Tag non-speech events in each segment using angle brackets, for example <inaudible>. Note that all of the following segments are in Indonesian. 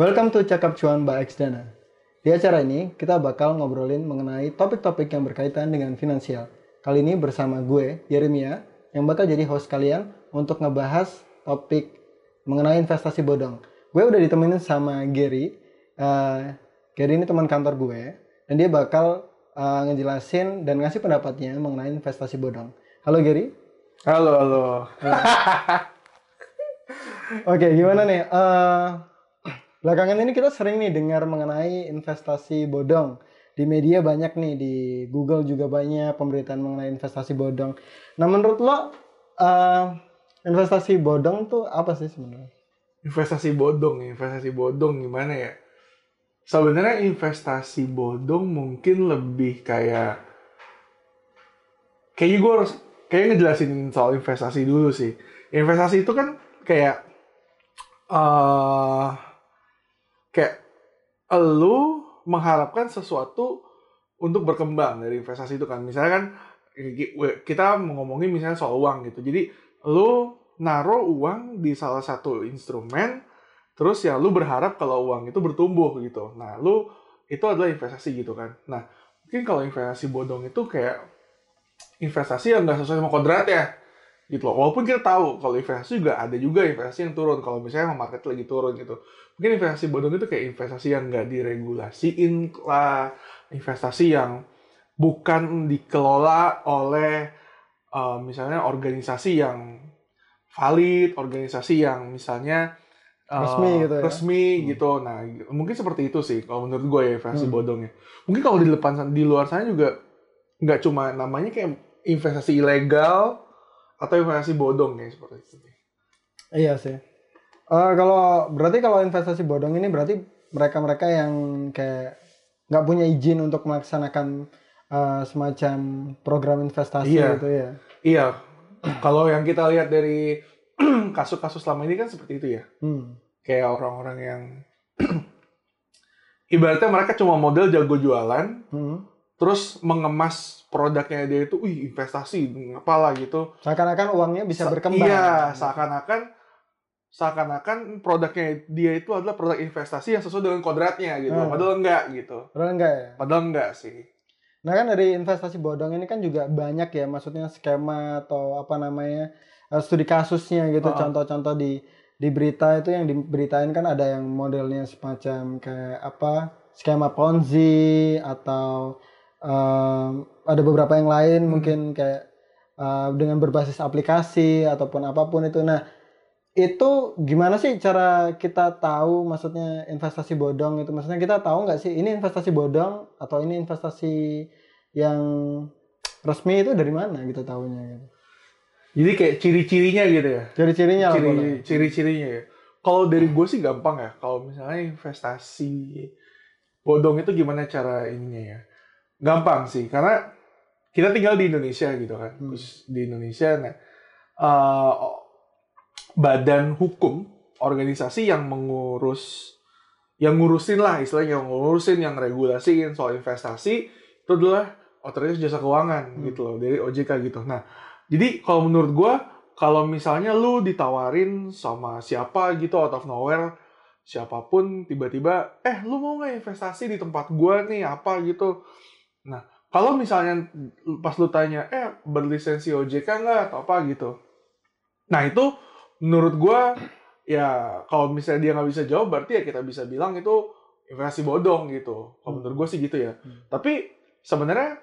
Welcome to Cakap Cuan by Xdana. Di acara ini, kita bakal ngobrolin mengenai topik-topik yang berkaitan dengan finansial. Kali ini bersama gue, Yeremia, yang bakal jadi host kalian untuk ngebahas topik mengenai investasi bodong. Gue udah ditemenin sama Gary. Uh, Gary ini teman kantor gue, dan dia bakal uh, ngejelasin dan ngasih pendapatnya mengenai investasi bodong. Halo Gary. Halo, halo. <laughs> Oke, gimana nih? Uh, belakangan ini kita sering nih dengar mengenai investasi bodong. Di media banyak nih, di Google juga banyak pemberitaan mengenai investasi bodong. Nah, menurut lo, uh, investasi bodong tuh apa sih sebenarnya? Investasi bodong, investasi bodong gimana ya? Sebenarnya investasi bodong mungkin lebih kayak kayaknya gue harus kayak ngejelasin soal investasi dulu sih. Investasi itu kan kayak uh, kayak lu mengharapkan sesuatu untuk berkembang dari investasi itu kan. Misalnya kan kita ngomongin misalnya soal uang gitu. Jadi lu naruh uang di salah satu instrumen terus ya lu berharap kalau uang itu bertumbuh gitu. Nah, lu itu adalah investasi gitu kan. Nah, mungkin kalau investasi bodong itu kayak investasi yang nggak sesuai sama kodrat ya gitu loh. Walaupun kita tahu kalau investasi juga ada juga investasi yang turun kalau misalnya market lagi turun gitu. Mungkin investasi bodong itu kayak investasi yang nggak diregulasiin lah, investasi yang bukan dikelola oleh uh, misalnya organisasi yang valid, organisasi yang misalnya uh, resmi gitu ya. Resmi hmm. gitu. Nah, mungkin seperti itu sih kalau menurut gue ya investasi hmm. bodongnya. Mungkin kalau di depan di luar sana juga nggak cuma namanya kayak investasi ilegal atau investasi bodong ya seperti itu. Iya sih. Uh, kalau berarti kalau investasi bodong ini berarti mereka-mereka yang kayak nggak punya izin untuk melaksanakan uh, semacam program investasi iya. gitu ya. Iya. kalau yang kita lihat dari <clears throat> kasus-kasus selama ini kan seperti itu ya. Hmm. Kayak orang-orang yang <clears throat> ibaratnya mereka cuma model jago jualan, hmm. Terus mengemas produknya dia itu, wih investasi, apalah gitu. Seakan-akan uangnya bisa berkembang. Iya, seakan-akan seakan-akan produknya dia itu adalah produk investasi yang sesuai dengan kodratnya gitu. Hmm. Padahal enggak gitu. Padahal enggak ya? Padahal enggak sih. Nah kan dari investasi bodong ini kan juga banyak ya, maksudnya skema atau apa namanya eh, studi kasusnya gitu, contoh-contoh di di berita itu yang diberitain kan ada yang modelnya semacam kayak apa skema ponzi atau ada beberapa yang lain hmm. mungkin kayak uh, dengan berbasis aplikasi ataupun apa pun itu. Nah, itu gimana sih cara kita tahu maksudnya investasi bodong itu? Maksudnya kita tahu nggak sih ini investasi bodong atau ini investasi yang resmi itu dari mana gitu tahunya gitu. Jadi kayak ciri-cirinya gitu ya. Ciri-cirinya Ciri, ciri-cirinya ya. Kalau dari gue sih gampang ya. Kalau misalnya investasi bodong itu gimana cara ininya ya? Gampang sih karena kita tinggal di Indonesia gitu kan hmm. di Indonesia nah uh, badan hukum organisasi yang mengurus yang ngurusin lah istilahnya yang ngurusin yang regulasiin soal investasi itu adalah otoritas jasa keuangan hmm. gitu loh dari OJK gitu nah jadi kalau menurut gue kalau misalnya lu ditawarin sama siapa gitu out of nowhere siapa pun tiba-tiba eh lu mau nggak investasi di tempat gue nih apa gitu Nah, kalau misalnya pas lu tanya, eh berlisensi OJK nggak atau apa gitu. Nah itu menurut gue ya kalau misalnya dia nggak bisa jawab berarti ya kita bisa bilang itu investasi bodong gitu. Kalau menurut gue sih gitu ya. Hmm. Tapi sebenarnya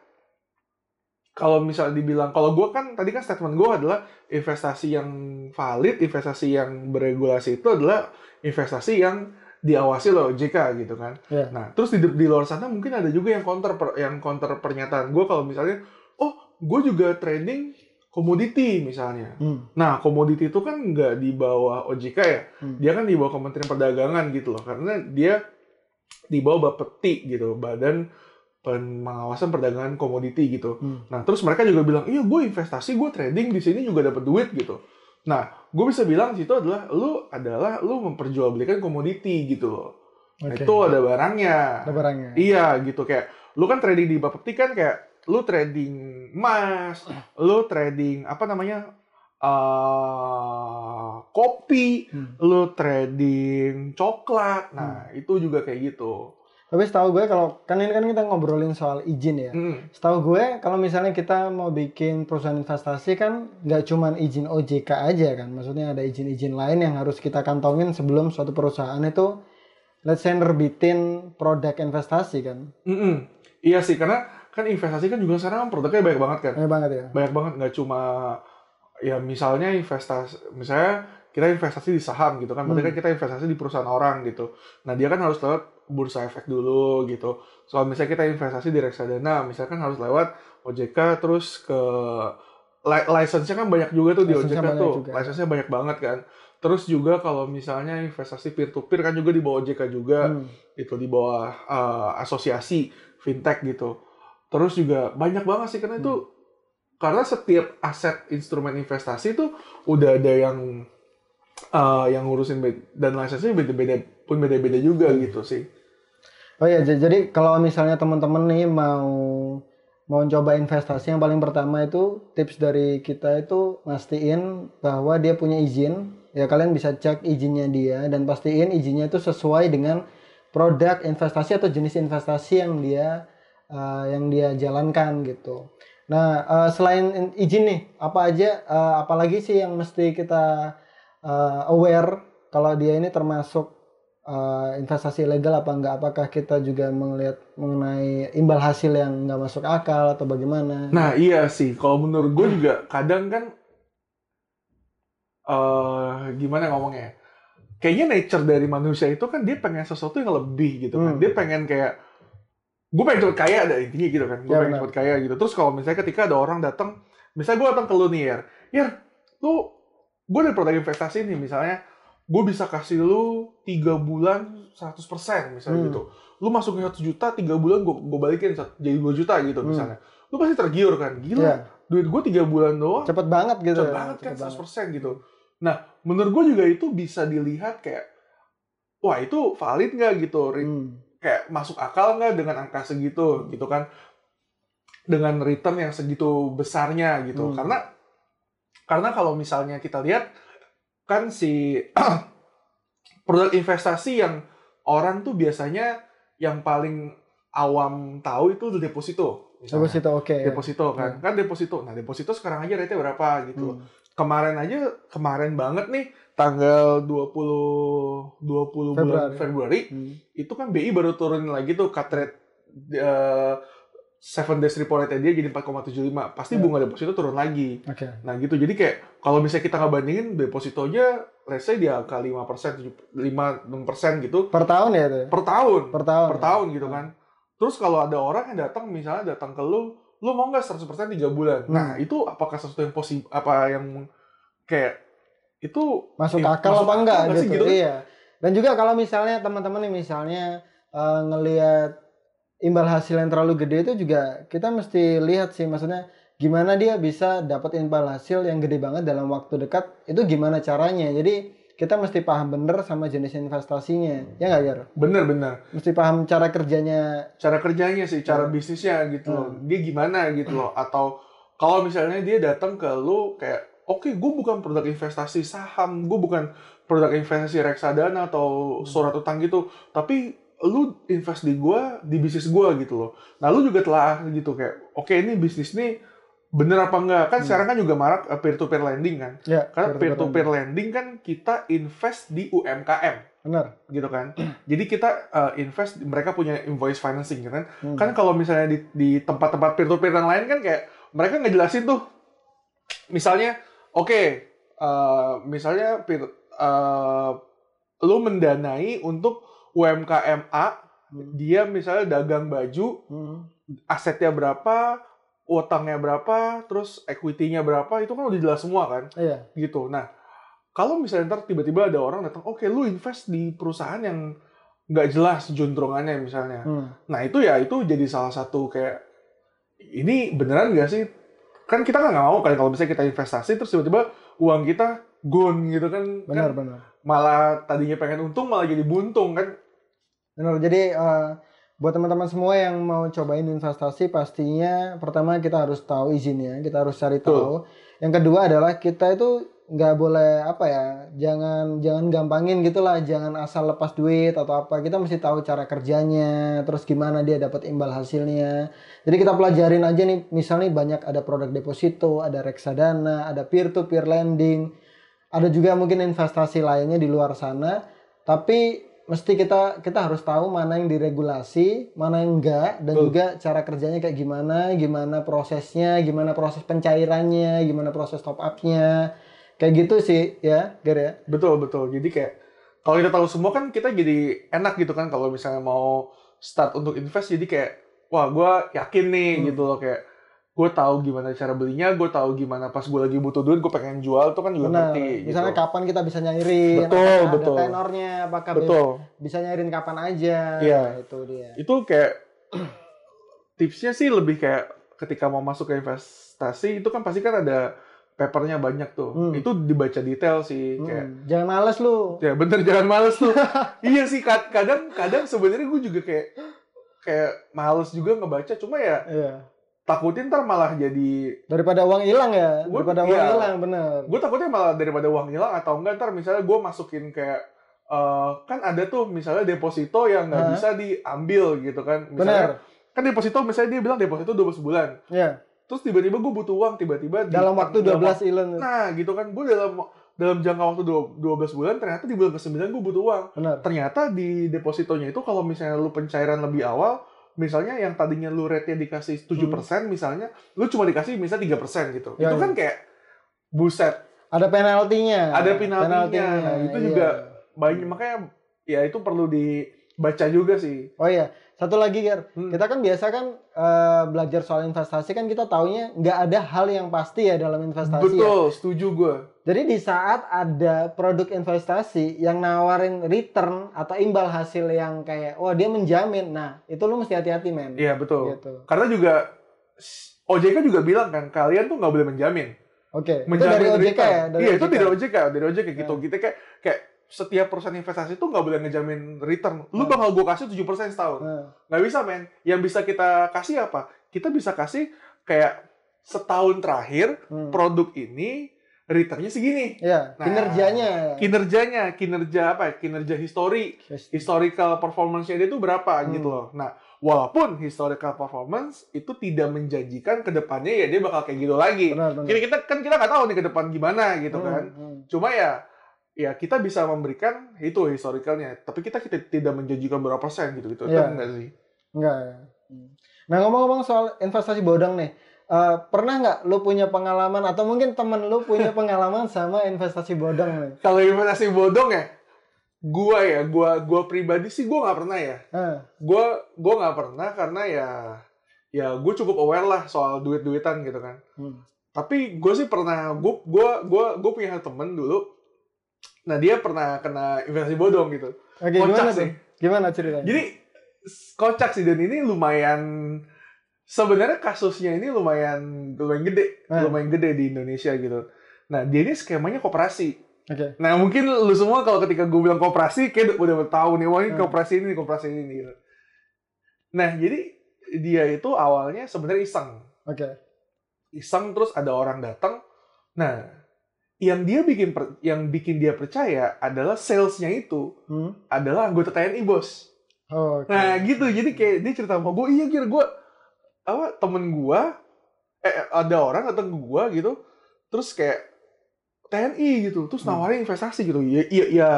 kalau misalnya dibilang kalau gue kan tadi kan statement gue adalah investasi yang valid, investasi yang beregulasi itu adalah investasi yang diawasi loh JK gitu kan. Yeah. Nah, terus di, di luar sana mungkin ada juga yang counter per, yang counter pernyataan gue kalau misalnya, oh, gue juga trading komoditi misalnya. Hmm. Nah, komoditi itu kan nggak di bawah OJK ya, hmm. dia kan di bawah Kementerian Perdagangan gitu loh, karena dia di bawah Bapeti gitu, Badan Pengawasan Perdagangan Komoditi gitu. Hmm. Nah, terus mereka juga bilang, iya gue investasi, gue trading di sini juga dapat duit gitu. Nah, gue bisa bilang situ adalah lu adalah lu memperjualbelikan komoditi gitu loh. Okay. Itu ada barangnya. Ada barangnya. Iya gitu kayak lu kan trading di Bapepti kan kayak lu trading emas, <clears throat> lu trading apa namanya uh, kopi, Hmm. lu trading coklat. Nah, itu juga kayak gitu. Tapi setahu gue kalau kan ini kan kita ngobrolin soal izin ya. Mm. Setahu gue kalau misalnya kita mau bikin perusahaan investasi kan nggak cuman izin OJK aja kan. Maksudnya ada izin-izin lain yang harus kita kantongin sebelum suatu perusahaan itu let's say nerbitin produk investasi kan. Mm-mm. Iya sih, karena kan investasi kan juga sekarang produknya banyak banget kan. Banyak banget ya. Banyak banget, nggak cuma ya misalnya investasi, misalnya kita investasi di saham gitu kan, berarti Hmm. kan kita investasi di perusahaan orang gitu. Nah dia kan harus lewat bursa efek dulu gitu. Soal misalnya kita investasi di reksadana, misalkan harus lewat OJK terus ke li- license-nya kan banyak juga tuh di License-nya OJK tuh. juga. License-nya banyak banget kan. Terus juga kalau misalnya investasi peer to peer kan juga di bawah OJK juga Hmm. itu di bawah uh, asosiasi fintech gitu. Terus juga banyak banget sih karena itu karena setiap aset instrumen investasi itu udah ada yang uh, yang ngurusin dan lisensinya beda-beda pun beda-beda juga gitu sih. Oh ya, j- jadi kalau misalnya teman-teman nih mau mau coba investasi yang paling pertama itu tips dari kita itu mastiin bahwa dia punya izin. Ya kalian bisa cek izinnya dia dan pastiin izinnya itu sesuai dengan produk investasi atau jenis investasi yang dia uh, yang dia jalankan gitu. Nah, uh, selain in- izin nih, apa aja uh, apalagi sih yang mesti kita uh, aware kalau dia ini termasuk uh, investasi ilegal apa enggak apakah kita juga melihat mengenai imbal hasil yang nggak masuk akal atau bagaimana Nah iya sih, kalau menurut gue juga kadang kan eh gimana ngomongnya? ya? Kayaknya nature dari manusia itu kan dia pengen sesuatu yang lebih gitu kan. Hmm. Dia pengen kayak gue pengen cepet kaya ada intinya gitu kan. Gue Ya, pengen cepet kaya gitu. Terus kalau misalnya ketika ada orang datang, misalnya gue datang ke lu nih Yer, Yer, lu gue ada produk investasi nih misalnya, gue bisa kasih lu tiga bulan 100% misalnya Hmm. gitu. Lu masukin satu juta, tiga bulan gue gue balikin jadi 2 juta gitu Hmm. misalnya. Lu pasti tergiur kan, gila Iya, duit gue tiga bulan doang cepet banget gitu cepet ya, banget kan cepet 100% gitu nah menurut gue juga itu bisa dilihat kayak wah itu valid nggak gitu Hmm. kayak masuk akal nggak dengan angka segitu gitu kan dengan return yang segitu besarnya gitu Hmm. karena karena kalau misalnya kita lihat kan si <clears throat> produk investasi yang orang tuh biasanya yang paling awam tahu itu deposito misalnya. deposito oke ya. deposito kan kan deposito nah deposito sekarang aja rate berapa gitu. Hmm. kemarin aja kemarin banget nih tanggal 20 20 bulan Februari. Februari Hmm. itu kan BI baru turunin lagi tuh cut rate eh, seven days repo rate dia jadi 4,75 pasti Ya. bunga deposito turun lagi oke nah gitu jadi kayak kalau misalnya kita nggak bandingin depositonya let's say di angka 5 persen 5 6 persen gitu per tahun ya itu ya? per tahun per tahun per ya? tahun gitu kan. Terus kalau ada orang yang datang misalnya datang ke lu, lu mau nggak 100% tiga bulan? Hmm. Nah, itu apakah sesuatu yang posisi apa yang kayak itu masuk Iya, akal masuk apa enggak gitu, gitu iya dan juga kalau misalnya teman-teman nih misalnya eh, ngelihat imbal hasil yang terlalu gede itu juga kita mesti lihat sih maksudnya gimana dia bisa dapat imbal hasil yang gede banget dalam waktu dekat itu gimana caranya jadi kita mesti paham bener sama jenis investasinya ya nggak Gar? bener-bener mesti paham cara kerjanya cara kerjanya sih, cara Hmm. bisnisnya gitu loh. Hmm. Dia gimana gitu loh. Atau kalau misalnya dia datang ke lu kayak, oke, gue bukan produk investasi saham, gue bukan produk investasi reksadana atau surat utang gitu, tapi lu invest di gua di bisnis gua gitu loh. Nah, lu juga telah gitu kayak, oke ini bisnis nih bener apa enggak? Kan Hmm. sekarang kan juga marak peer to peer lending kan. ya Karena peer to peer lending kan kita invest di UMKM bener gitu kan. Jadi kita uh, invest mereka punya invoice financing kan. Hmm. Kan kalau misalnya di, di tempat-tempat peer to peer yang lain kan kayak mereka ngejelasin tuh misalnya oke uh, misalnya peer, uh, lu mendanai untuk UMKM A Hmm. dia misalnya dagang baju Hmm. asetnya berapa utangnya berapa terus equity-nya berapa itu kan udah jelas semua kan iya gitu. Nah, kalau misalnya ntar tiba-tiba ada orang datang, oke lu invest di perusahaan yang nggak jelas juntrungannya misalnya. Hmm. Nah itu ya itu jadi salah satu kayak ini beneran nggak sih? Kan kita kan nggak mau kan kalau misalnya kita investasi terus tiba-tiba uang kita gone gitu kan, benar kan benar malah tadinya pengen untung malah jadi buntung kan? Benar. Jadi eh, buat teman-teman semua yang mau cobain investasi pastinya pertama kita harus tahu izinnya kita harus cari tahu. Yang kedua adalah kita itu nggak boleh apa ya jangan jangan gampangin gitulah jangan asal lepas duit atau apa. Kita mesti tahu cara kerjanya terus gimana dia dapat imbal hasilnya. Jadi kita pelajarin aja nih misalnya banyak ada produk deposito ada reksadana ada peer to peer lending ada juga mungkin investasi lainnya di luar sana tapi mesti kita kita harus tahu mana yang diregulasi, mana yang enggak dan Betul. juga cara kerjanya kayak gimana, gimana prosesnya, gimana proses pencairannya, gimana proses top up-nya. Kayak gitu sih ya, Ger ya. Betul betul. Jadi kayak kalau kita tahu semua kan kita jadi enak gitu kan kalau misalnya mau start untuk invest jadi kayak wah gue yakin nih Hmm. gitu loh kayak gue tahu gimana cara belinya, gue tahu gimana pas gue lagi butuh duit gue pengen jual tuh kan juga Benar. ngerti. Misalnya gitu. kapan kita bisa nyairin, Betul, apakah betul. tenornya, apakah be- betul. bisa nyairin kapan aja. Iya. Nah, itu dia. Itu kayak <clears throat> tipsnya sih lebih kayak ketika mau masuk ke investasi itu kan pasti kan ada papernya banyak tuh. Hmm. Itu dibaca detail sih Hmm, kayak Jangan males lu. Ya bener jangan males tuh. <laughs> iya sih kad- kadang kadang sebenarnya gue juga kayak kayak males juga ngebaca cuma ya Iya. Takutin ntar malah jadi Daripada uang hilang ya, Gua- daripada uang iya. hilang bener. gue takutnya malah daripada uang hilang atau enggak ntar misalnya gue masukin kayak eh, kan ada tuh misalnya deposito yang nggak Hah? bisa diambil gitu kan Bener. misalnya kan deposito misalnya dia bilang deposito 12 bulan Iya. terus tiba-tiba gue butuh uang tiba-tiba di- Dalam waktu dalam 12 ilan. nah gitu kan gue dalam dalam jangka waktu dua- 12 bulan ternyata di bulan ke-9 gue butuh uang Benar. ternyata di depositonya itu kalau misalnya lu pencairan lebih awal misalnya yang tadinya lu rate-nya dikasih 7% misalnya lu cuma dikasih misalnya 3% gitu Hmm. Ya, itu ya. kan kayak buset Ada penaltinya. Ada penaltinya. Nah, itu iya. juga banyak makanya ya itu perlu dibaca juga sih Oh iya, satu lagi Ger. Hmm. Kita kan biasa kan eh, belajar soal investasi kan kita taunya nggak ada hal yang pasti ya dalam investasi ya. betul setuju gue Jadi di saat ada produk investasi yang nawarin return atau imbal hasil yang kayak oh dia menjamin. Nah, itu lu mesti hati-hati men. iya betul Gitu. karena juga OJK juga bilang kan kalian tuh nggak boleh menjamin Oke, itu menjamin dari OJK return. ya, dari iya itu OJK. dari OJK dari OJK gitu Ya. kita kayak kayak setiap perusahaan investasi itu nggak boleh ngejamin return lu Hmm. bakal gue kasih 7% setahun Nah, nggak bisa men yang bisa kita kasih apa kita bisa kasih kayak setahun terakhir hmm. produk ini returnnya segini Ya, Nah, kinerjanya. kinerjanya kinerja apa ya? kinerja histori historical performance-nya dia itu berapa Hmm. gitu loh nah walaupun historical performance itu tidak menjanjikan ke depannya ya dia bakal kayak gitu lagi Benar, benar. kita, kita kan kita nggak tahu nih ke depan gimana gitu Hmm, kan hmm. cuma ya ya kita bisa memberikan itu historicalnya tapi kita, kita tidak menjanjikan berapa persen gitu gitu kan enggak sih Enggak ya. Hmm. Nah ngomong-ngomong soal investasi bodong nih, eh, pernah nggak lu punya pengalaman atau mungkin temen lu punya pengalaman sama investasi bodong nih? kalau investasi bodong ya gua ya gua gua pribadi sih gua nggak pernah ya Ah, gua gua nggak pernah karena ya ya gue cukup aware lah soal duit duitan gitu kan hmm. tapi gue sih pernah gue gua gua gue punya temen dulu nah dia pernah kena investasi bodong gitu Oke, Kocak gimana sih. tuh? Gimana ceritanya? jadi kocak sih dan ini lumayan sebenarnya kasusnya ini lumayan lumayan gede Ah. lumayan gede di Indonesia gitu nah dia ini skemanya koperasi Oke. Nah mungkin lu semua kalau ketika gue bilang koperasi kayak udah tahu nih wah ini Hmm. koperasi ini koperasi ini gitu. Nah jadi dia itu awalnya sebenarnya iseng, Oke. iseng terus ada orang datang. Nah yang dia bikin per- yang bikin dia percaya adalah salesnya itu Hmm. adalah anggota TNI bos. Oh, oke. Nah gitu jadi kayak dia cerita sama gue iya kira gue apa temen gue eh ada orang datang ke gue gitu terus kayak TNI gitu terus Hmm. nawarin investasi gitu iya iya iya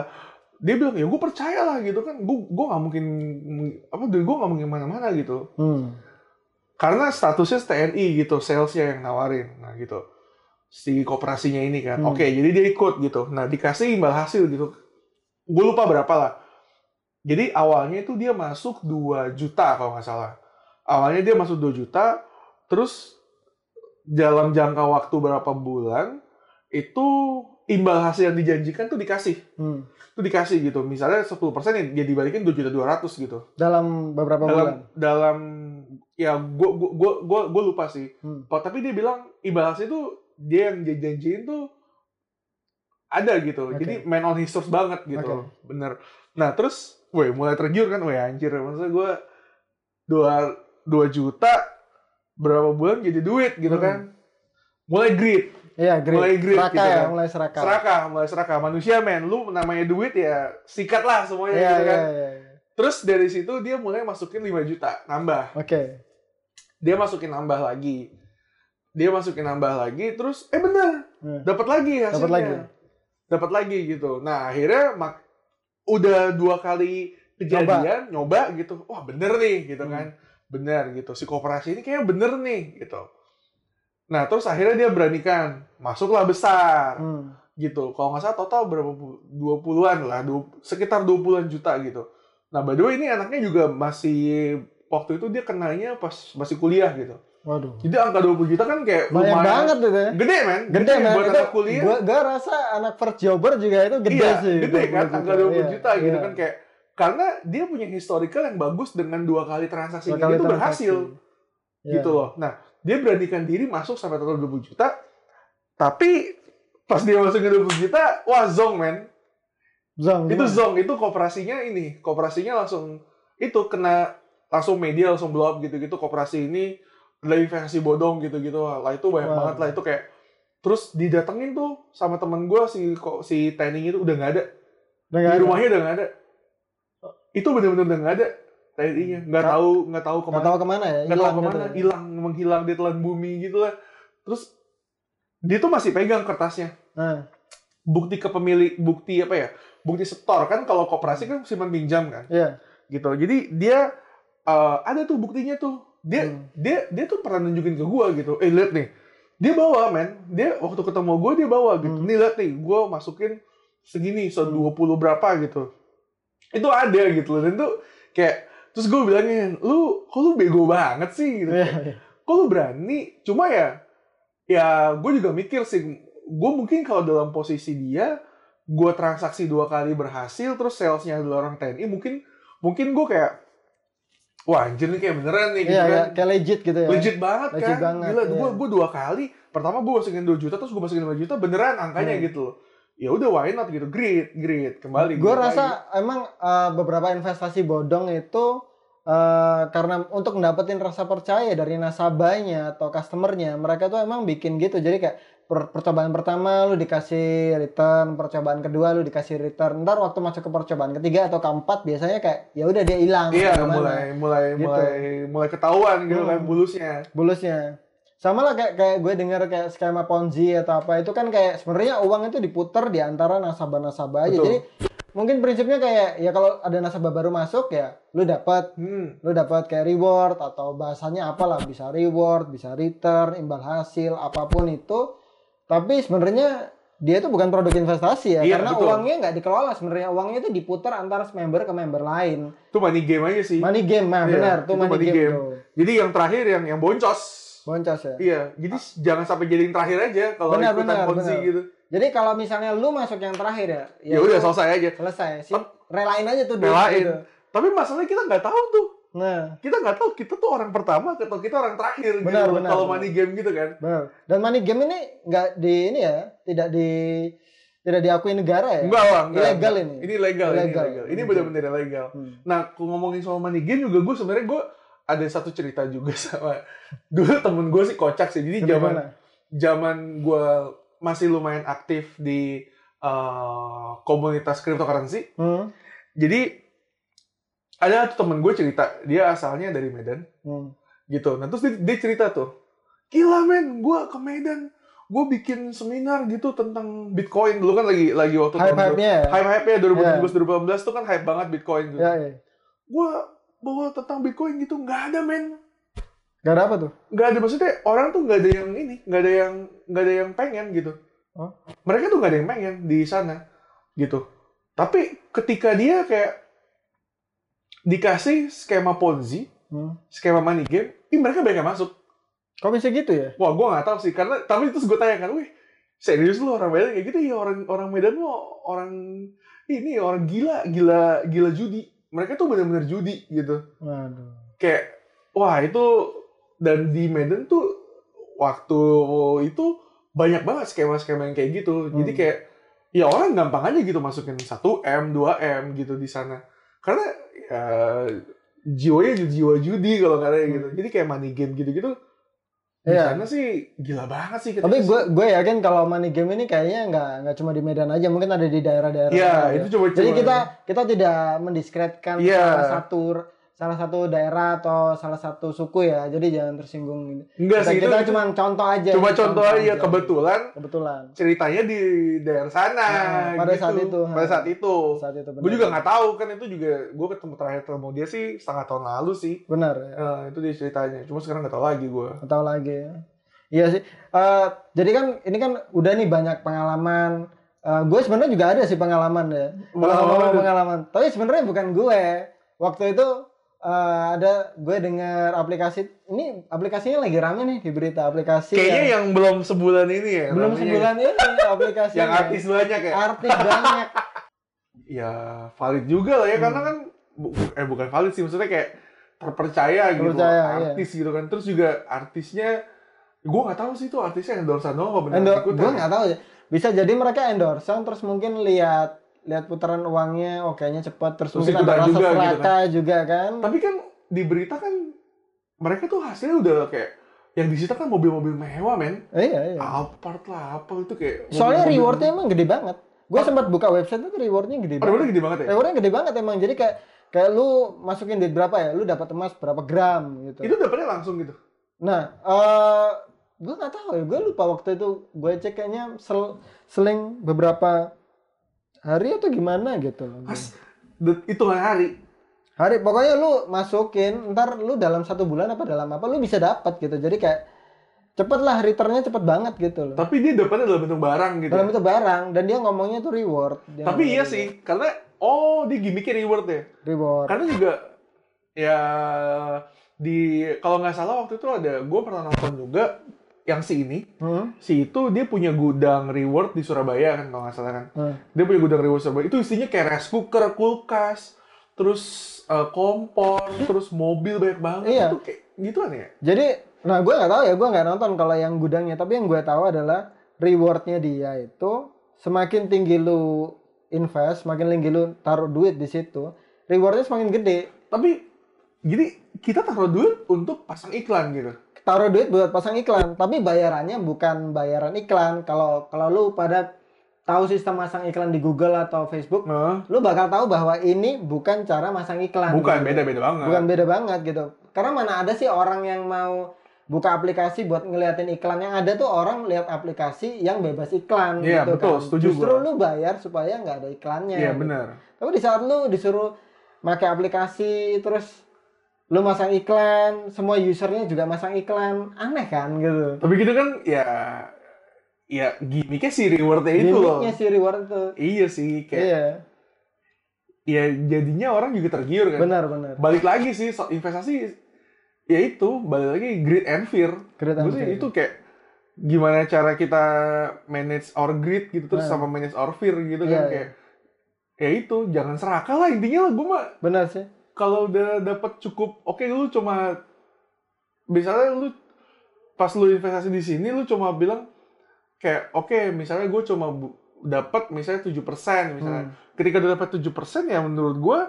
dia bilang ya gue percaya lah gitu kan gue gue nggak mungkin apa gue nggak mungkin mana-mana gitu Hmm. karena statusnya TNI gitu salesnya yang nawarin nah gitu si kooperasinya ini kan. Hmm. oke jadi dia ikut gitu. Nah dikasih imbal hasil gitu. Gue lupa berapa lah. Jadi awalnya itu dia masuk 2 juta kalau nggak salah. Awalnya dia masuk 2 juta terus dalam jangka waktu berapa bulan itu imbal hasil yang dijanjikan tuh dikasih. Hmm. itu dikasih gitu. Misalnya 10% ya dia dibalikin 2 juta 200 gitu. Dalam beberapa bulan. dalam dalam ya gue gue gue gue gue lupa sih. Hmm. Tapi dia bilang imbal hasil itu dia yang janjiin tuh ada gitu Oke. jadi man on his source banget gitu Oke. bener nah terus weh mulai tergiur kan weh anjir maksudnya gue dua dua juta berapa bulan jadi duit gitu Hmm. kan mulai greed Iya, great. Mulai great serakah gitu ya, kan. mulai serakah. serakah mulai serakah manusia men lu namanya duit ya sikat lah semuanya Iya, gitu iya, kan iya. iya. terus dari situ dia mulai masukin 5 juta nambah Oke. dia masukin nambah lagi dia masukin nambah lagi terus eh bener Hmm. dapat lagi hasilnya Dapat lagi. dapat lagi gitu nah akhirnya mak udah dua kali kejadian nyoba, gitu wah bener nih gitu Hmm. kan bener gitu si kooperasi ini kayaknya bener nih gitu nah terus akhirnya dia beranikan masuklah besar Hmm. gitu. Kalau nggak salah total berapa pu- 20-an lah, du- sekitar 20-an juta gitu. Nah, by the way ini anaknya juga masih waktu itu dia kenanya pas masih kuliah gitu. Waduh. Jadi angka 20 juta kan kayak Banyak lumayan banget itu ya. gede men, Gede man. buat Itu anak kuliah. Gua, gua rasa anak first jobber juga itu gede iya, sih. gede kan 20 angka 20 Iya, juta gitu iya. kan kayak karena dia punya historical yang bagus dengan dua kali transaksi Dua itu kali transaksi. berhasil Iya. gitu loh. Nah, dia beranikan diri masuk sampai total 20 juta. Tapi pas dia masukin 20 juta, wah zong men. Zong, itu gimana? zong itu kooperasinya ini kooperasinya langsung itu kena langsung media langsung blow up gitu-gitu kooperasi ini adalah investasi bodong gitu-gitu. Lah itu banyak Wah. banget lah. Itu kayak terus didatengin tuh sama temen gue si kok si Tanning itu udah nggak ada. Udah nggak di ada? rumahnya udah nggak ada. Itu bener-bener udah nggak ada TNI-nya nggak Nggak- tahu nggak tahu Nggak ke mana tahu ke mana ya? nggak tahu Hilang ke mana. gitu hilang menghilang di telan bumi gitu lah. Terus dia tuh masih pegang kertasnya. Nah, bukti kepemilik bukti apa ya? Bukti setor kan. Kalau koperasi kan simpan pinjam kan. Iya. gitu. Jadi dia eh, ada tuh buktinya tuh dia Hmm. dia dia tuh pernah nunjukin ke gua gitu. Eh lihat nih. Dia bawa men. Dia waktu ketemu gua dia bawa gitu. Hmm. nih lihat nih. Gua masukin segini se Hmm. 20 berapa gitu. Itu ada gitu loh. Dan tuh kayak terus gue bilangin lu kok lu bego banget sih? Gitu Iya, iya. kok lu berani? Cuma ya ya gue juga mikir sih. Gue mungkin kalau dalam posisi dia gue transaksi dua kali berhasil terus salesnya adalah orang TNI mungkin mungkin gue kayak wah anjir nih kayak beneran nih gitu Iya, kan iya, kayak legit gitu ya. legit banget Legit kan banget, gila iya. gue gue dua kali pertama gue masukin 2 juta terus gue masukin 5 juta beneran angkanya Hmm. gitu loh ya udah why not gitu great great kembali Gue rasa lagi. emang eh, beberapa investasi bodong itu eh, karena untuk mendapatkan rasa percaya dari nasabahnya atau customernya, mereka tuh emang bikin gitu. Jadi kayak per- percobaan pertama lu dikasih return, percobaan kedua lu dikasih return. Ntar waktu masuk ke percobaan ketiga atau keempat biasanya kayak ya udah dia hilang. iya mulai mulai Gitu. mulai mulai ketahuan gitu Hmm. kan bulusnya bulusnya sama lah kayak kayak gue dengar kayak skema ponzi atau apa itu kan kayak sebenarnya uang itu diputar di antara nasabah-nasabah aja Betul. jadi mungkin prinsipnya kayak ya kalau ada nasabah baru masuk ya lu dapat hmm. lu dapat kayak reward atau bahasanya apalah bisa reward bisa return imbal hasil apa pun itu tapi sebenarnya dia itu bukan produk investasi ya Iya, karena betul. uangnya nggak dikelola sebenarnya uangnya itu diputar antara member ke member lain itu money game aja sih money game nah Iya, benar itu money, money game, game. tuh Jadi yang terakhir yang yang boncos. boncos ya Iya, jadi jangan sampai jadi yang terakhir aja kalau Benar, ikutan benar, ponzi benar. gitu. Jadi kalau misalnya lu masuk yang terakhir ya, Ya, udah lu selesai aja. selesai. Sip, relain aja tuh Relain. gitu. Tapi masalahnya kita nggak tahu tuh. Nah, Kita nggak tahu kita tuh orang pertama atau kita orang terakhir Benar, gitu. benar, Kalau benar. money game gitu kan. benar. Dan money game ini nggak di ini ya, tidak di tidak diakui negara ya. Enggak lah, enggak. Ilegal ini. Ini legal, ini legal. Ini benar-benar legal. Hmm. Nah, ngomongin soal money game juga gue sebenarnya gue ada satu cerita juga <laughs> sama dulu temen gue sih kocak sih. Jadi zaman zaman gue masih lumayan aktif di uh, komunitas cryptocurrency. Hmm. Jadi ada tuh temen gue cerita, dia asalnya dari Medan Hmm. gitu. Nah terus dia, dia cerita tuh, gila men, gue ke Medan, gue bikin seminar gitu tentang Bitcoin dulu kan lagi lagi waktu tahun Hype-hype-nya ya. hype hype ya 2017 2018 tuh kan hype banget Bitcoin gitu. Ya, ya. Gue bawa tentang Bitcoin gitu nggak ada men, Gak ada apa tuh? nggak ada maksudnya orang tuh nggak ada yang ini, nggak ada yang nggak ada yang pengen gitu. Oh. Mereka tuh nggak ada yang pengen di sana gitu. Tapi ketika dia kayak dikasih skema Ponzi, Hmm. skema money game, ih mereka banyak yang masuk. Kok bisa gitu ya? Wah, gue nggak tahu sih, karena tapi terus gue tanyakan, wih, serius lu orang Medan kayak gitu ya orang orang Medan lu orang ini orang gila, gila, gila judi. Mereka tuh benar-benar judi gitu. Waduh. Kayak wah itu dan di Medan tuh waktu itu banyak banget skema-skema yang kayak gitu. Jadi Hmm. kayak ya orang gampang aja gitu masukin 1 M, 2 M gitu di sana. Karena ya jiwanya jiwa judi kalau nggak ada gitu. Jadi kayak money game gitu-gitu. Di Iya. sana sih gila banget sih. Tapi gue gue yakin kalau money game ini kayaknya nggak nggak cuma di Medan aja, mungkin ada di daerah-daerah. Iya, lain ya. itu coba Jadi kita kita tidak mendiskreditkan Iya. salah satu salah satu daerah atau salah satu suku ya. Jadi jangan tersinggung. enggak Kita, sih kita itu cuma contoh aja. cuma ini contoh aja kebetulan Kebetulan. ceritanya di daerah sana Nah, pada gitu. saat itu, pada saat itu Saat itu gue juga nggak tahu kan itu juga gue ketemu terakhir ketemu dia sih setengah tahun lalu sih Benar. Ya. Eh, itu dia ceritanya cuma sekarang nggak tahu lagi gue Nggak tahu lagi. ya. Iya sih. Eh, jadi kan ini kan udah nih banyak pengalaman. Eh, gue sebenarnya juga ada sih pengalaman ya. Kalau Pengalaman ada. pengalaman. Tapi sebenarnya bukan gue. Waktu itu eh, ada gue dengar aplikasi ini aplikasinya lagi rame nih di berita aplikasi kayaknya yang, yang belum sebulan ini ya belum sebulan ini aplikasi yang artis banyak ya artis banyak <laughs> ya valid juga lah ya Hmm. karena kan bu- eh bukan valid sih maksudnya kayak terpercaya gitu Terpercaya, iya. artis gitu kan terus juga artisnya gue nggak tahu sih itu artisnya endorsean doang apa benar Endo, ikutan gue ya? nggak tahu ya. Bisa jadi mereka endorse terus mungkin lihat lihat putaran uangnya, oh kayaknya cepat terus, Terus mungkin ada rasa juga gitu fraka juga kan. tapi kan di berita kan mereka tuh hasilnya udah kayak yang disita kan mobil-mobil mewah men Eh, iya iya. Alphard lah apa itu kayak Soalnya mobil-mobil- rewardnya emang gede banget. Gue sempat buka website itu rewardnya gede Oh, rewardnya banget. gede banget ya Rewardnya gede banget emang. Jadi kayak kayak lu masukin duit berapa ya, lu dapat emas berapa gram gitu. itu dapetnya langsung gitu Nah, eh gue nggak tahu ya. Gue lupa waktu itu gue cek kayaknya sel, seling beberapa hari atau gimana gitu. loh. Mas, hitungan hari Hari pokoknya lu masukin, ntar lu dalam satu bulan apa dalam apa lu bisa dapat gitu. Jadi kayak cepet lah returnnya cepet banget gitu loh. tapi dia dapetnya dalam bentuk barang gitu Dalam itu barang dan dia ngomongnya tuh reward. Dia tapi iya reward. sih karena oh dia gimmicknya reward ya Reward. karena juga ya di kalau nggak salah waktu itu ada gue pernah nonton juga yang si ini Hmm? si itu dia punya gudang reward di Surabaya kan kalau nggak salah kan Hmm. dia punya gudang reward Surabaya itu isinya kayak rice cooker kulkas terus eh, kompor terus mobil banyak banget Iya. itu kayak gituan ya Jadi, nah gue nggak tahu ya, gue nggak nonton kalau yang gudangnya. Tapi yang gue tahu adalah rewardnya dia itu semakin tinggi lu invest, semakin tinggi lu taruh duit di situ, rewardnya semakin gede. tapi jadi kita taruh duit untuk pasang iklan gitu Taruh duit buat pasang iklan, tapi bayarannya bukan bayaran iklan. Kalau kalau lu pada tahu sistem masang iklan di Google atau Facebook, nah, lu bakal tahu bahwa ini bukan cara masang iklan. bukan gitu. beda beda banget Bukan beda banget gitu. Karena mana ada sih orang yang mau buka aplikasi buat ngeliatin iklan yang ada tuh orang lihat aplikasi yang bebas iklan Iya, gitu betul, kan. setuju Justru gua. lu bayar supaya nggak ada iklannya. iya gitu. benar Tapi di saat lu disuruh pakai aplikasi terus lu masang iklan, semua usernya juga masang iklan, aneh kan gitu. tapi gitu kan ya ya gimmicknya si rewardnya itu loh Gimiknya si reward itu. iya sih kayak Iya, ya jadinya orang juga tergiur kan benar benar. balik lagi sih so- investasi ya itu balik lagi greed and fear Greed and fear. itu kayak gimana cara kita manage our greed gitu terus Nah. sama manage our fear gitu Iya, kan iya. kayak ya itu jangan serakah lah intinya lah gue mah Benar sih. Kalau udah dapat cukup oke lu cuma misalnya lu pas lu investasi di sini lu cuma bilang kayak oke misalnya gue cuma dapat misalnya 7% misalnya Hmm. ketika udah dapat 7% ya menurut gue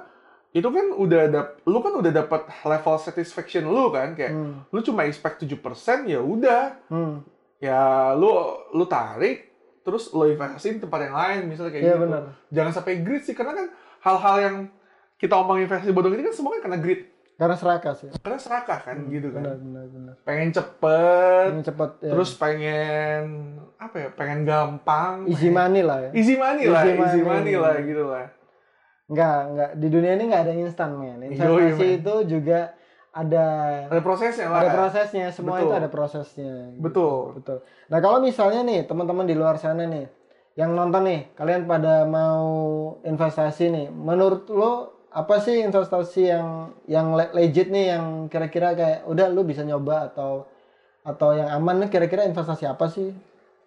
itu kan udah ada lu kan udah dapat level satisfaction lu kan kayak Hmm. lu cuma expect 7% ya udah Hmm. ya lu lu tarik terus lu investasiin di tempat yang lain misalnya kayak Iya gitu benar. jangan sampai greed sih karena kan hal-hal yang kita omong investasi bodong ini kan semua kan karena greed Karena serakah sih. karena serakah kan gitu kan Benar benar benar. pengen cepet Ini cepat ya. terus pengen apa ya pengen gampang easy pengen- money lah ya. easy money lah Easy easy money. money lah gitu lah Enggak, enggak. Di dunia ini enggak ada instan, men. Investasi men. itu juga ada ada prosesnya lah ada prosesnya, semua Betul. itu ada prosesnya. gitu. Betul. Betul. Nah, kalau misalnya nih, teman-teman di luar sana nih yang nonton nih, kalian pada mau investasi nih, menurut lo apa sih investasi yang yang le- legit nih yang kira-kira kayak udah lu bisa nyoba atau atau yang aman nih kira-kira investasi apa sih?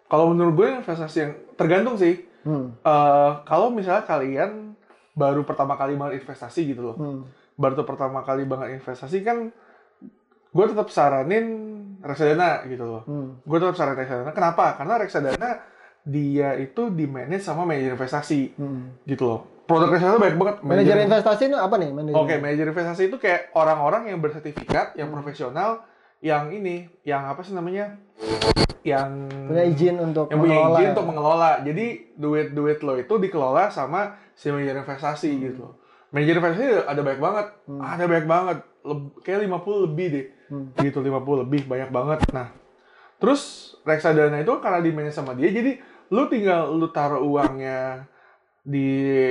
kalau menurut gue investasi yang tergantung sih Hmm. Eh, kalau misalnya kalian baru pertama kali banget investasi gitu loh Hmm. baru tuh pertama kali banget investasi kan gue tetap saranin reksadana gitu loh Hmm. gue tetap saranin reksadana kenapa karena reksadana dia itu di manage sama manajer investasi Hmm. gitu loh produk reksadana banyak banget. Manajer investasi itu apa nih? Oke, manajer investasi itu kayak orang-orang yang bersertifikat, yang Hmm. profesional, yang ini, yang apa sih namanya? Yang punya izin untuk yang punya mengelola izin ya? untuk mengelola. Jadi duit-duit lo itu dikelola sama si manajer investasi gitu. Manajer investasi ada banyak banget, Hmm. ada banyak banget. Leb- kayak 50 lebih deh. Hmm. Gitu 50 lebih banyak banget. Nah, terus reksadana itu karena di manage sama dia jadi lu tinggal lu taruh uangnya di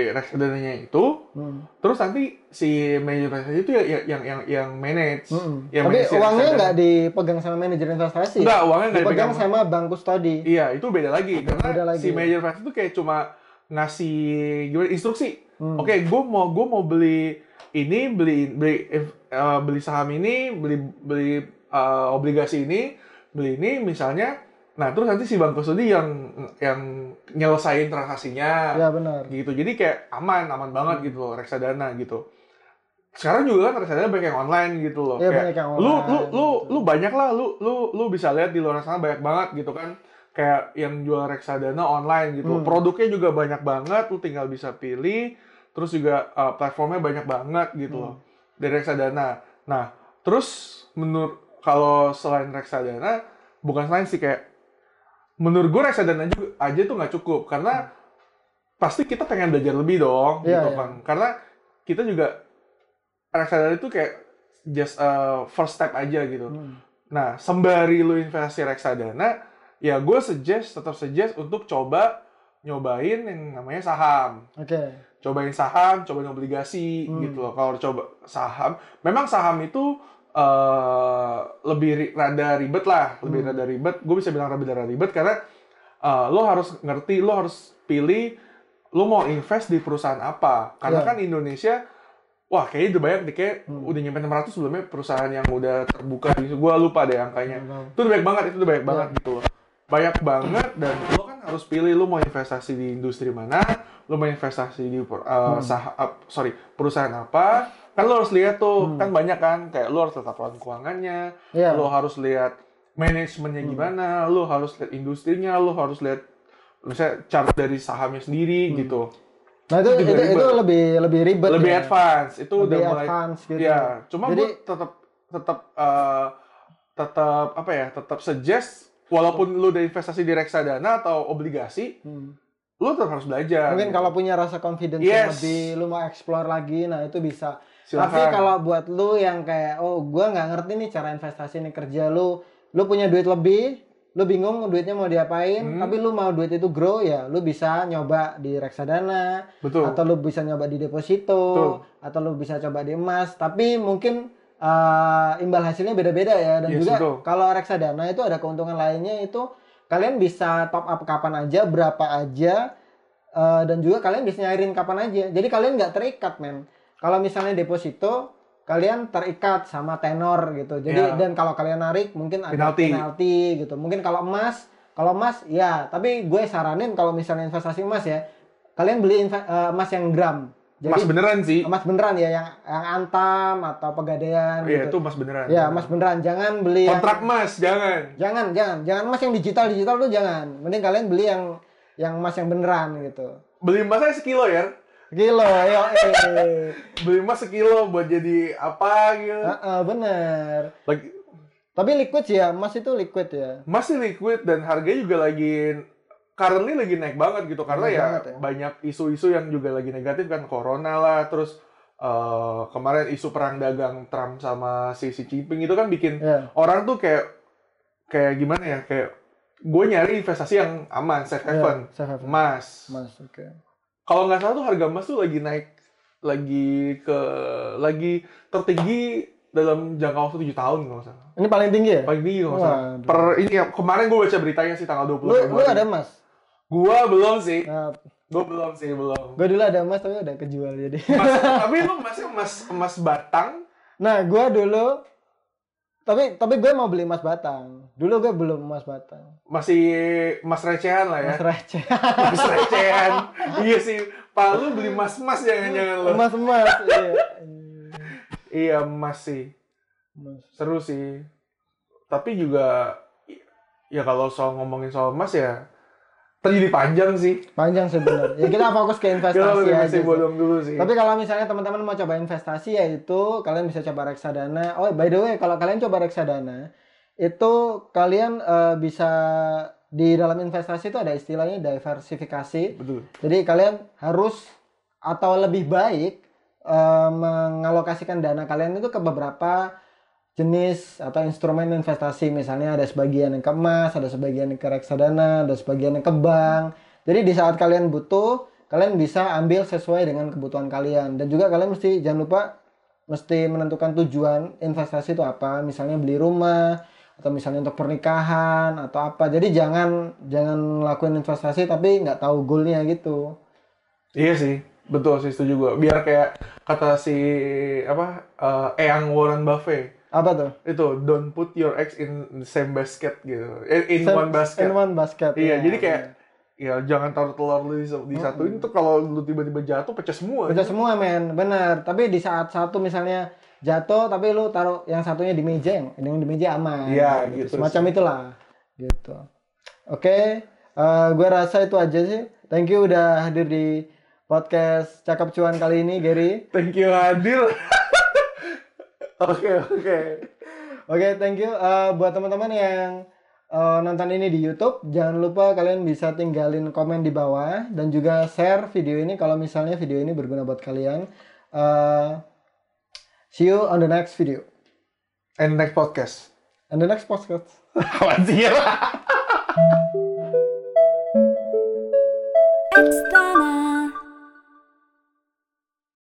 reksadananya itu Hmm. terus nanti si manajer investasi itu ya, ya- yang yang yang manage. Hmm. Ya, Tapi manage uangnya reksadana. nggak dipegang sama manajer investasi. Enggak, uangnya nggak dipegang sama bank kustodi. Iya, itu beda lagi karena Beda lagi. si manajer investasi itu kayak cuma ngasih gimana instruksi. Hmm. Oke, gue mau gue mau beli ini, beli beli eh, beli saham ini, beli beli eh, obligasi ini, beli ini misalnya. Nah, terus nanti si bank kustodi yang yang nyelesain transaksinya. Ya benar. gitu jadi kayak aman aman banget gitu loh reksadana gitu sekarang juga kan reksadana banyak yang online gitu loh Iya, kayak banyak yang lu lu online, lu gitu. lu banyak lah lu lu lu bisa lihat di luar sana banyak banget gitu kan kayak yang jual reksadana online gitu Hmm. produknya juga banyak banget lu tinggal bisa pilih terus juga uh, platformnya banyak banget gitu Hmm. loh dari reksadana nah terus menurut kalau selain reksadana bukan selain sih kayak menurut gue reksadana juga aja tuh nggak cukup karena pasti kita pengen belajar lebih dong Iya, gitu iya. kan karena kita juga reksadana itu kayak just a first step aja gitu Hmm. nah sembari lu investasi reksadana ya gue suggest tetap suggest untuk coba nyobain yang namanya saham Oke. cobain saham, cobain obligasi Hmm. gitu loh. Kalau coba saham, memang saham itu eh, lebih ri- rada ribet lah, lebih Hmm. rada ribet. Gue bisa bilang rada ribet karena eh, lo harus ngerti, lo harus pilih, lo mau invest di perusahaan apa. Karena Iya. kan Indonesia, wah kayaknya udah banyak deh, kayak Hmm. udah nyampe 600 sebelumnya perusahaan yang udah terbuka di Gue lupa deh angkanya Tahu. itu udah banyak banget itu udah banyak Iya. banget gitu loh banyak banget dan lo kan harus pilih lo mau investasi di industri mana lo mau investasi di uh, Hmm. saham uh, sorry perusahaan apa kan lo harus lihat tuh Hmm. kan banyak kan kayak lo harus lihat laporan keuangannya Iya. lo harus lihat manajemennya Hmm. gimana lo harus lihat industrinya lo harus lihat misalnya chart dari sahamnya sendiri Hmm. gitu Nah itu Itu itu, lebih lebih ribet. lebih ya. advance itu Lebih udah mulai advance gitu. Ya, cuma Jadi- gue tetap tetap eh, tetap apa ya, tetap suggest walaupun lu udah investasi di reksadana atau obligasi, Hmm. Lu tetap harus belajar. Mungkin gitu. kalau punya rasa confidence Yes. lebih, lu mau explore lagi, nah itu bisa. Silakan. Tapi kalau buat lu yang kayak, oh gua nggak ngerti nih cara investasi ini kerja lu, lu punya duit lebih, lu bingung duitnya mau diapain, Hmm. tapi lu mau duit itu grow ya, lu bisa nyoba di reksadana, betul. atau lu bisa nyoba di deposito, Betul. atau lu bisa coba di emas. Tapi mungkin uh, imbal hasilnya beda-beda ya. Dan Yes, juga kalau reksadana itu ada keuntungan lainnya itu kalian bisa top up kapan aja, berapa aja, uh, dan juga kalian bisa nyairin kapan aja. Jadi kalian nggak terikat men. Kalau misalnya deposito kalian terikat sama tenor gitu. Jadi Ya. dan kalau kalian narik mungkin ada Penalti. penalti gitu. Mungkin kalau emas, kalau emas ya, tapi gue saranin kalau misalnya investasi emas ya, kalian beli eh, emas yang gram. Jadi Mas beneran sih. emas beneran ya yang yang antam atau pegadaian Iya, itu gitu. mas beneran. Ya, emas beneran. Jangan beli yang- Kontrak mas, jangan. jangan, jangan, jangan emas yang digital digital tuh jangan. Mending kalian beli yang yang emas yang beneran gitu. Beli emas aja sekilo ya. Kilo, yo, eh. <laughs> Beli emas sekilo buat jadi apa gitu. Heeh, bener. Lagi, Tapi liquid sih ya, emas itu liquid ya. masih liquid dan harganya juga lagi currently lagi naik banget gitu karena Naik ya, banget ya. banyak isu-isu yang juga lagi negatif kan corona lah terus eh, kemarin isu perang dagang Trump sama si Xi Jinping itu kan bikin Ya. orang tuh kayak kayak gimana ya kayak gue nyari investasi yang aman safe haven Ya, safe haven. emas Emas, oke. kalau nggak salah tuh harga emas tuh lagi naik lagi ke lagi tertinggi dalam jangka waktu tujuh tahun kalau nggak salah Ini paling tinggi ya? paling tinggi kalau nggak salah per ini ya kemarin gue baca beritanya sih tanggal 20 Lu, lu Februari. ada emas? Gua belum sih. Nah, Gua belum sih, belum. gue dulu ada emas tapi udah kejual jadi. Mas, <laughs> tapi lu masih emas emas batang. Nah, gue dulu tapi tapi gue mau beli emas batang. Dulu gue belum emas batang. Masih emas recehan lah ya. Emas receh. <laughs> Emas recehan. iya sih. Pak lu beli emas-emas jangan-jangan lu. emas emas. <laughs> Iya. Iya, emas sih. Emas. Seru sih. Tapi juga ya kalau soal ngomongin soal emas ya Terjadi panjang sih. Panjang sebenarnya. Ya kita fokus ke investasi lebih aja. sih. dulu sih. Tapi kalau misalnya teman-teman mau coba investasi ya itu kalian bisa coba reksadana. Oh by the way kalau kalian coba reksadana itu kalian eh, bisa di dalam investasi itu ada istilahnya diversifikasi. Betul. Jadi kalian harus atau lebih baik eh, mengalokasikan dana kalian itu ke beberapa jenis atau instrumen investasi. Misalnya ada sebagian yang ke emas, ada sebagian yang ke reksadana, ada sebagian yang ke bank. Jadi di saat kalian butuh, kalian bisa ambil sesuai dengan kebutuhan kalian. Dan juga kalian mesti jangan lupa mesti menentukan tujuan investasi itu apa. Misalnya beli rumah atau misalnya untuk pernikahan atau apa. Jadi jangan jangan lakuin investasi tapi nggak tahu goalnya gitu. Iya sih, betul sih setuju gue. Biar kayak kata si apa eh, Eyang Warren Buffett Apa tuh? itu don't put your eggs in the same basket gitu, in, in Sem- one basket. In one basket. Iya, ya. jadi kayak ya jangan taruh telur lu di, satu itu kalau lu tiba-tiba jatuh pecah semua. Udah semua men, bener. Tapi di saat satu misalnya jatuh, tapi lu taruh yang satunya di meja, yang di meja aman. Iya, gitu Semacam sih. itulah, gitu. Oke, eh, gue rasa itu aja sih. Thank you udah hadir di podcast Cakap Cuan kali ini, Gary. Thank you Adil. <laughs> Oke oke. Oke, thank you. Eh, buat teman-teman yang eh, nonton ini di YouTube, jangan lupa kalian bisa tinggalin komen di bawah dan juga share video ini kalau misalnya video ini berguna buat kalian. Eh, see you on the next video. And next podcast. And the next podcast. <laughs> Apaan sih ya? <laughs>